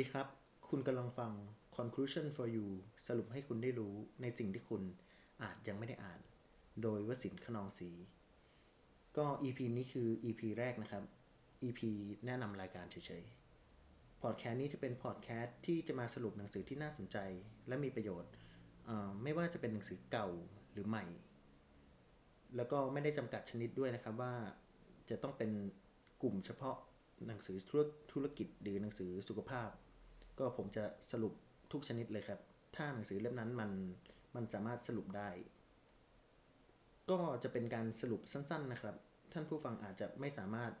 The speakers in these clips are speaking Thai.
ดีครับ คุณกำลังฟัง conclusion for you สรุปให้คุณได้รู้ในสิ่งที่คุณอาจยังไม่ได้อ่าน โดยวสินขนองศรีก็ EP นี้คือ EP แรกนะครับ EP แนะนำรายการเฉยๆ พอดแคสต์นี้จะเป็นพอดแคสต์ที่จะมาสรุปหนังสือที่น่าสนใจ และมีประโยชน์ ไม่ว่าจะเป็นหนังสือเก่าหรือใหม่ แล้วก็ไม่ได้จำกัดชนิดด้วยนะครับว่าจะต้องเป็นกลุ่มเฉพาะหนังสือธุรกิจหรือหนังสือสุขภาพ ก็ผมจะสรุปทุกชนิดเลยครับ ถ้าหนังสือเล่มนั้นมันมันสามารถสรุปได้ ก็จะเป็นการสรุปสั้น ๆนะครับ ท่านผู้ฟังอาจจะไม่สามารถ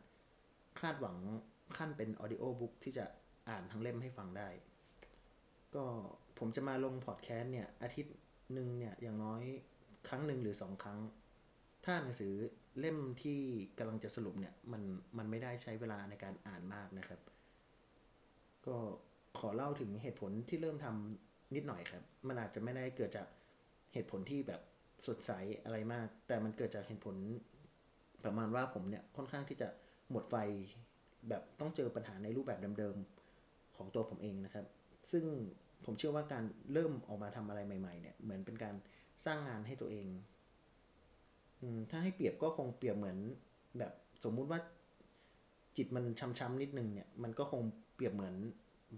คาดหวังขั้นเป็นออดิโอบุ๊กที่จะอ่านทั้งเล่มให้ฟังได้ ก็ผมจะมาลงพอดแคสต์เนี่ย อาทิตย์หนึ่งเนี่ย อย่างน้อยครั้งหนึ่งหรือสองครั้ง ถ้าหนังสือเล่มที่กำลังจะสรุปเนี่ย มันมันไม่ได้ใช้เวลาในการอ่านมากนะครับ ก็ ขอเล่าถึงเหตุผลที่เริ่มทำนิดหน่อยครับ มันอาจจะไม่ได้เกิดจากเหตุผลที่แบบสดใสอะไรมาก แต่มันเกิดจากเหตุผลประมาณว่าผมเนี่ยค่อนข้างที่จะหมดไฟแบบต้องเจอปัญหาในรูปแบบเดิมๆของตัวผมเองนะครับ ซึ่งผมเชื่อว่าการเริ่มออกมาทำอะไรใหม่ ๆ เนี่ยเหมือนเป็นการสร้างงานให้ตัวเองอถ้าให้เปรียบก็คงเปรียบเหมือนแบบสมมุติว่าจิตมันช้ำๆนิดนึงเนี่ย มันก็คงเปรียบเหมือน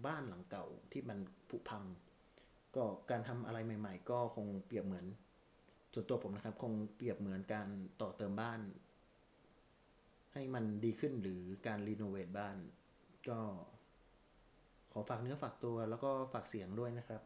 บ้านหลังเก่าที่มันผุพัง ก็การทำอะไรใหม่ ๆ ก็คงเปรียบเหมือนส่วนตัวผมนะครับ คงเปรียบเหมือนการต่อเติมบ้าน ให้มันดีขึ้นหรือการรีโนเวทบ้าน ก็ขอฝากเนื้อฝากตัวแล้วก็ฝากเสียงด้วยนะครับ